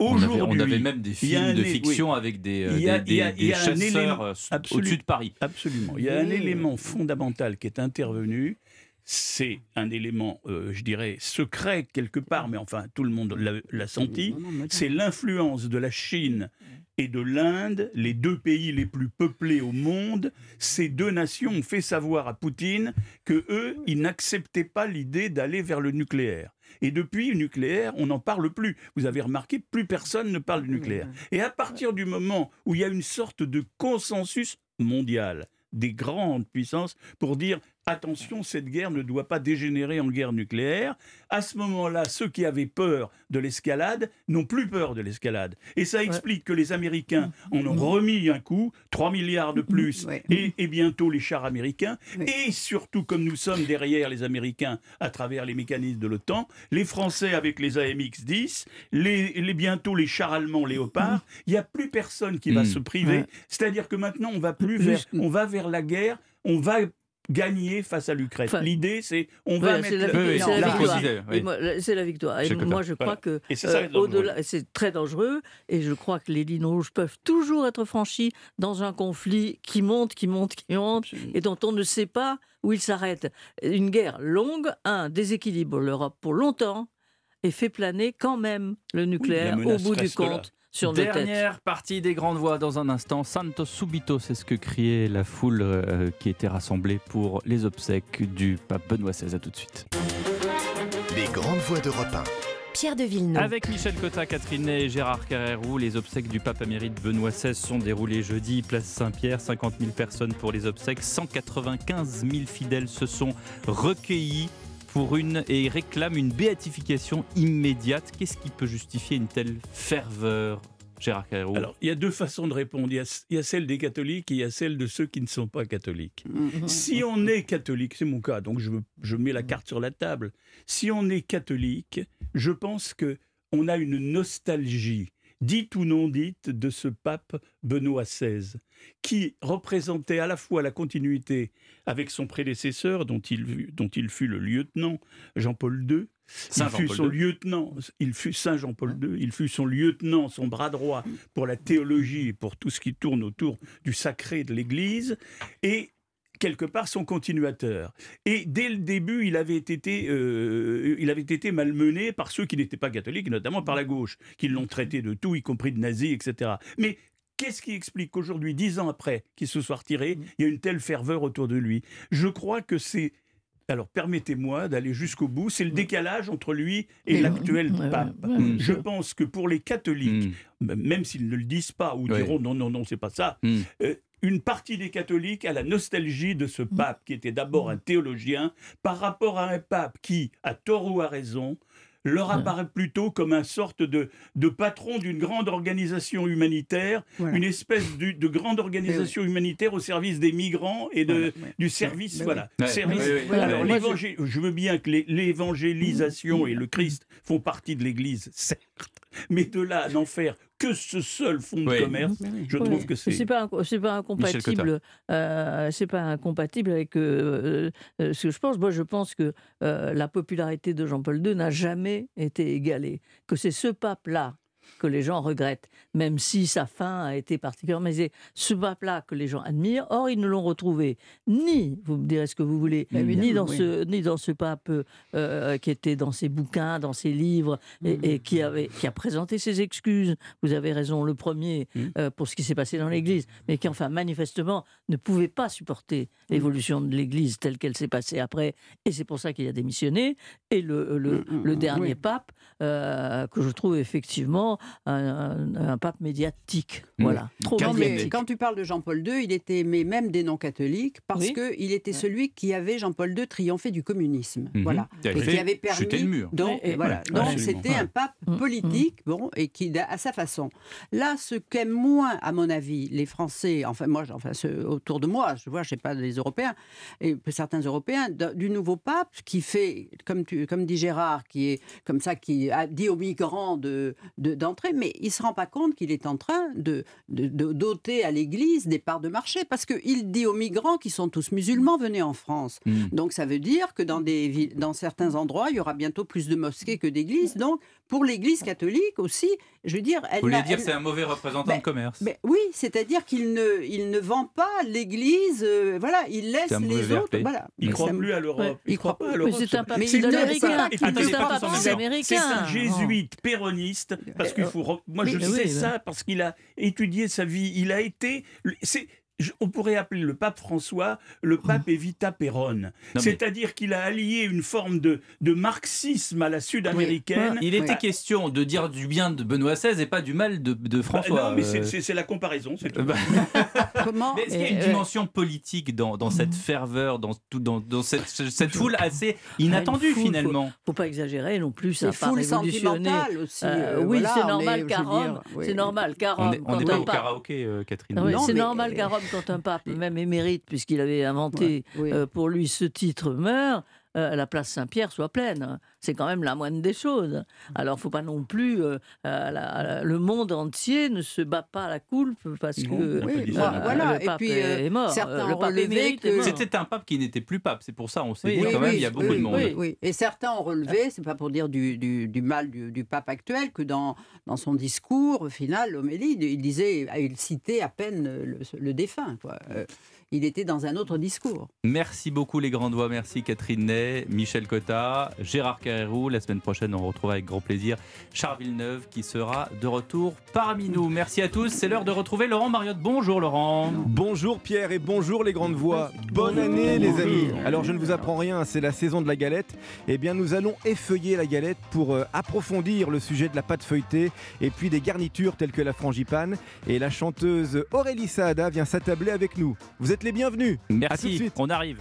On avait, on Aujourd'hui, avait même des films de fiction avec des, a- a- chasseurs au-dessus de Paris. Absolument. Il y a un élément fondamental qui est intervenu. C'est un élément, euh, je dirais, secret quelque part, mais enfin tout le monde l'a- senti. C'est l'influence de la Chine et de l'Inde, les deux pays les plus peuplés au monde. Ces deux nations ont fait savoir à Poutine que eux, ils n'acceptaient pas l'idée d'aller vers le nucléaire. Et depuis le nucléaire, on n'en parle plus. Vous avez remarqué, plus personne ne parle du nucléaire. Et à partir du moment où il y a une sorte de consensus mondial des grandes puissances pour dire attention, cette guerre ne doit pas dégénérer en guerre nucléaire. À ce moment-là, ceux qui avaient peur de l'escalade n'ont plus peur de l'escalade. Et ça explique que les Américains en ont remis un coup, 3 milliards de plus, Ouais. et, et bientôt les chars américains. Et surtout, comme nous sommes derrière les Américains à travers les mécanismes de l'OTAN, les Français avec les AMX-10, les, les- bientôt les chars allemands Léopard, il n'y a plus personne qui va Mm. se priver. C'est-à-dire que maintenant, on va plus vers, on va vers la guerre, on va gagner face à l'Ukraine. Enfin, L'idée, c'est on va c'est mettre la, Oui, c'est la victoire. C'est la victoire. Et moi, je crois Voilà. que euh, au-delà, c'est très dangereux. Et je crois que les lignes rouges peuvent toujours être franchies dans un conflit qui monte, qui monte, qui monte, et dont on ne sait pas où il s'arrête. Une guerre longue, un déséquilibre l'Europe pour longtemps, et fait planer quand même le nucléaire au bout du là. Sur nos têtes. Dernière partie des grandes voix dans un instant. Santos Subito, c'est ce que criait la foule euh, qui était rassemblée pour les obsèques du pape Benoît XVI. À tout de suite. Les grandes voix d'Europe 1. Pierre de Villeneuve. Avec Michel Cotta, Catherine Ney et Gérard Carrérou, les obsèques du pape émérite Benoît XVI sont déroulées jeudi, place Saint-Pierre. 50 000 personnes pour les obsèques, 195 000 fidèles se sont recueillis pour une et réclament une béatification immédiate. Qu'est-ce qui peut justifier une telle ferveur, Gérard Carrérou Alors, il y a deux façons de répondre. Il y, a, il y a celle des catholiques et il y a celle de ceux qui ne sont pas catholiques. Mhm. Si on est catholique, c'est mon cas, donc je, je mets la carte sur la table. Si on est catholique, je pense que on a une nostalgie, dite ou non dite, de ce pape Benoît XVI, qui représentait à la fois la continuité avec son prédécesseur, dont il, fut- dont il fut le lieutenant, Jean-Paul II. Saint il fut Jean-Paul son II. lieutenant, il fut Saint Jean-Paul II, il fut son lieutenant, son bras droit pour la théologie et pour tout ce qui tourne autour du sacré de l'Église, et quelque part son continuateur. Et dès le début, il avait été, euh, il avait été malmené par ceux qui n'étaient pas catholiques, notamment par la gauche, qui l'ont traité de tout, y compris de nazis, etc. Mais Qu'est-ce qui explique qu'aujourd'hui, dix ans après qu'il se soit retiré, il y a une telle ferveur autour de lui? Je crois que c'est alors permettez-moi d'aller jusqu'au bout, c'est le décalage entre lui et l'actuel ouais, pape. ouais, ouais, Je pense que pour les catholiques, Hmm. même s'ils ne le disent pas ou diront non, non, non, c'est pas ça, euh, une partie des catholiques a la nostalgie de ce Mm. pape qui était d'abord un théologien par rapport à un pape qui, à tort ou à raison, leur apparaît plutôt comme un sorte de, de patron d'une grande organisation humanitaire, Voilà. une espèce de, de grande organisation humanitaire au service des migrants et de, Voilà, ouais. du service. Mais voilà. Service-. Alors, je veux bien que l'é- l'évangélisation et le Christ font partie de l'Église, certes, mais de là à n'en faire que ce seul fonds de commerce, je Oui, trouve que c'est. c'est pas c'est pas incompatible euh, c'est pas incompatible avec euh, euh, ce que je pense. Moi je pense que euh, la popularité de Jean-Paul II n'a jamais été égalée. Que c'est ce pape là que les gens regrettent, même si sa fin a été particulièrement. Mais c'est ce pape-là que les gens admirent. Or, ils ne l'ont retrouvé ni, vous me direz ce que vous voulez, Bah, ni dans oui. ce ni dans ce pape euh, qui était dans ses bouquins, dans ses livres, et, et qui avait qui a présenté ses excuses. Vous avez raison, le premier Mm. euh, pour ce qui s'est passé dans l'Église, mais qui enfin manifestement ne pouvait pas supporter l'évolution de l'Église telle qu'elle s'est passée après, et c'est pour ça qu'il a démissionné. Et le, le, le dernier oui. pape, euh, que je trouve effectivement vraiment un, un- un pape médiatique. Mmh. Voilà, trop Quand Non, Catherine mais médiatique. quand tu parles de Jean-Paul II, il était aimé même des non-catholiques parce Oui. qu'il était Ouais. celui qui avait Jean-Paul II triomphé du communisme. Mhm. Voilà. Qui avait Et qui avait permis. le mur. Donc, et- voilà. ouais, Donc c'était un pape Mhm. politique, bon, et qui, à sa façon. Là, ce qu'aiment moins, à mon avis, les Français, enfin moi, enfin ceux autour de moi, je vois, je sais pas les Européens et certains Européens, du nouveau pape qui fait, comme tu, comme dit Gérard, qui est comme ça, qui a dit aux migrants de de- d'entrer, mais il se rend pas compte qu'il est en train de de- de- d'ôter à l'Église des parts de marché parce qu'il dit aux migrants qui sont tous musulmans, venez en France. Mm. Donc ça veut dire que dans, des villes, dans certains endroits, il y aura bientôt plus de mosquées que d'églises. Donc pour l'Église catholique aussi, je veux dire, elle Vous voulez dire elle- c'est un mauvais représentant Ben, de commerce mais oui, c'est-à-dire qu'il ne, il ne vend pas l'Église, euh, voilà, il laisse les autres. Voilà. Il Mais croit plus à l'Europe. Ouais. Il Il croit pas à l'Europe. c'est un pape ne- sud-américain. c'est un un jésuite péroniste parce qu'il faut. re- Moi, je Mais sais oui, ça parce qu'il a étudié sa vie. Il a été. C'est. On pourrait appeler le pape François le pape Evita Perron. Non, mais- C'est-à-dire qu'il a allié une forme de, de marxisme à la sud-américaine. Il était Oui. question de dire du bien de Benoît XVI et pas du mal de, de Bah, François. non, mais euh. c'est- la comparaison. c'est tout. Bah, Comment Mais est-ce qu'il y a une euh, dimension politique dans, dans cette ferveur, dans, dans, dans cette, cette foule assez inattendue foule, finalement? Faut pas exagérer non plus, ça pas foule révolutionné. sentimentale aussi. Euh, oui, voilà, c'est normal est- qu'à Rome, oui. c'est normal qu'à On n'est pas au karaoké, Catherine. Ah c'est normal qu'à Rome, quand un pape, même émérite, puisqu'il avait inventé Oui. euh, pour lui ce titre, meurt, euh, la place Saint-Pierre soit pleine. C'est quand même la moindre des choses. Alors, faut pas non plus. euh, la- la- le monde entier ne se bat pas à la coulpe parce Non, que Oui, ça. voilà. le Et pape puis, est, euh, est mort. certains Euh, le ont pape que-. C'était un pape qui n'était plus pape, c'est pour ça on s'est Oui, dit oui, quand même oui, il y a beaucoup oui, de monde. oui. Oui, et certains ont relevé, c'est pas pour dire du, du- du mal du, du pape actuel, que dans, dans son discours final, l'homélie, il disait, il citait à peine le, le défunt. Quoi. Il était dans un autre discours. Merci beaucoup les grandes voix, merci Catherine Ney, Michel Cotta, Gérard Carrérou. La semaine prochaine, on retrouve avec grand plaisir Charles Villeneuve qui sera de retour parmi nous. Merci à tous, c'est l'heure de retrouver Laurent Mariotte. Bonjour Laurent. Bonjour Pierre et bonjour les grandes voix. Bonne année les amis. Alors je ne vous apprends rien, c'est la saison de la galette. Eh bien nous allons effeuiller la galette pour euh, approfondir le sujet de la pâte feuilletée et puis des garnitures telles que la frangipane. Et la chanteuse Aurélie Saada vient s'attabler avec nous. Vous êtes les bienvenus. Merci, on arrive.